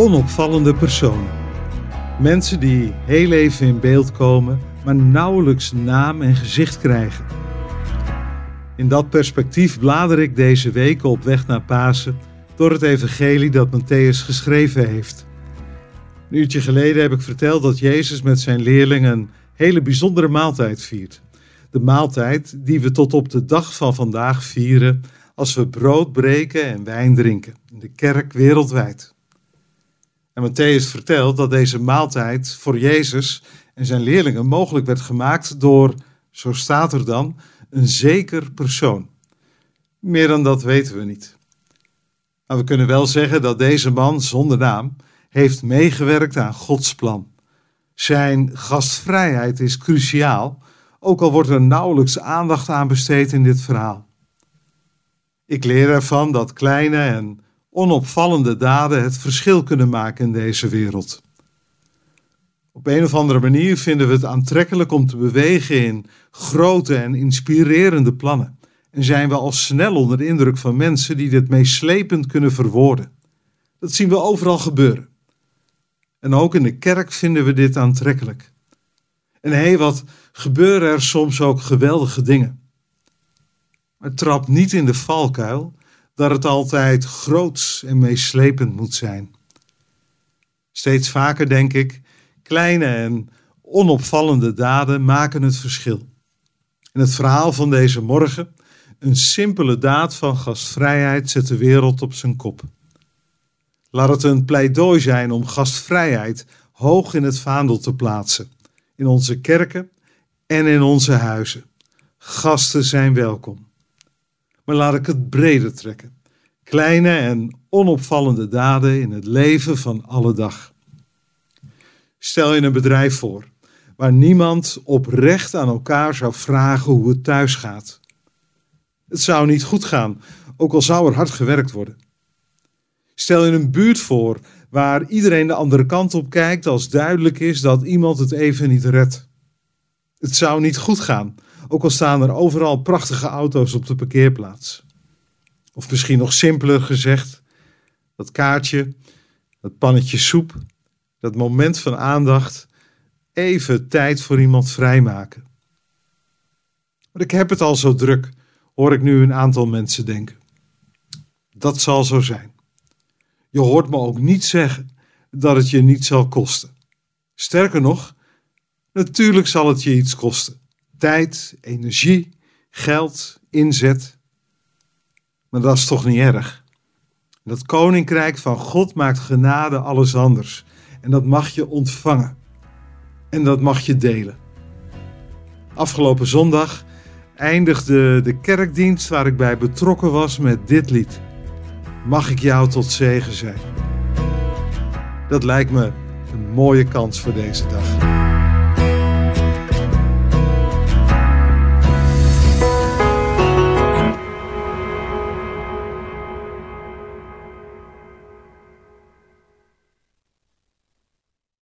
onopvallende personen. Mensen die heel even in beeld komen, maar nauwelijks naam en gezicht krijgen. In dat perspectief blader ik deze week op weg naar Pasen door het evangelie dat Matthäus geschreven heeft. Een uurtje geleden heb ik verteld dat Jezus met zijn leerlingen een hele bijzondere maaltijd viert. De maaltijd die we tot op de dag van vandaag vieren als we brood breken en wijn drinken in de kerk wereldwijd. En Matthäus vertelt dat deze maaltijd voor Jezus en zijn leerlingen mogelijk werd gemaakt door, zo staat er dan, een zeker persoon. Meer dan dat weten we niet. Maar we kunnen wel zeggen dat deze man zonder naam heeft meegewerkt aan Gods plan. Zijn gastvrijheid is cruciaal, ook al wordt er nauwelijks aandacht aan besteed in dit verhaal. Ik leer ervan dat kleine en onopvallende daden het verschil kunnen maken in deze wereld. Op een of andere manier vinden we het aantrekkelijk om te bewegen in grote en inspirerende plannen. En zijn we al snel onder de indruk van mensen die dit meeslepend kunnen verwoorden. Dat zien we overal gebeuren. En ook in de kerk vinden we dit aantrekkelijk. En hé, hey, wat gebeuren er soms ook geweldige dingen. Maar trap niet in de valkuil dat het altijd groots en meeslepend moet zijn. Steeds vaker denk ik, kleine en onopvallende daden maken het verschil. In het verhaal van deze morgen, een simpele daad van gastvrijheid zet de wereld op zijn kop. Laat het een pleidooi zijn om gastvrijheid hoog in het vaandel te plaatsen, in onze kerken en in onze huizen. Gasten zijn welkom. Maar laat ik het breder trekken. Kleine en onopvallende daden in het leven van alle dag. Stel je een bedrijf voor waar niemand oprecht aan elkaar zou vragen hoe het thuis gaat. Het zou niet goed gaan, ook al zou er hard gewerkt worden. Stel je een buurt voor waar iedereen de andere kant op kijkt als duidelijk is dat iemand het even niet redt. Het zou niet goed gaan, ook al staan er overal prachtige auto's op de parkeerplaats. Of misschien nog simpeler gezegd, dat kaartje, dat pannetje soep, dat moment van aandacht, even tijd voor iemand vrijmaken. Maar ik heb het al zo druk, hoor ik nu een aantal mensen denken. Dat zal zo zijn. Je hoort me ook niet zeggen dat het je niet zal kosten. Sterker nog, natuurlijk zal het je iets kosten. Tijd, energie, geld, inzet. Maar dat is toch niet erg? Dat koninkrijk van God maakt genade alles anders. En dat mag je ontvangen. En dat mag je delen. Afgelopen zondag eindigde de kerkdienst waar ik bij betrokken was met dit lied. Mag ik jou tot zegen zijn? Dat lijkt me een mooie kans voor deze dag.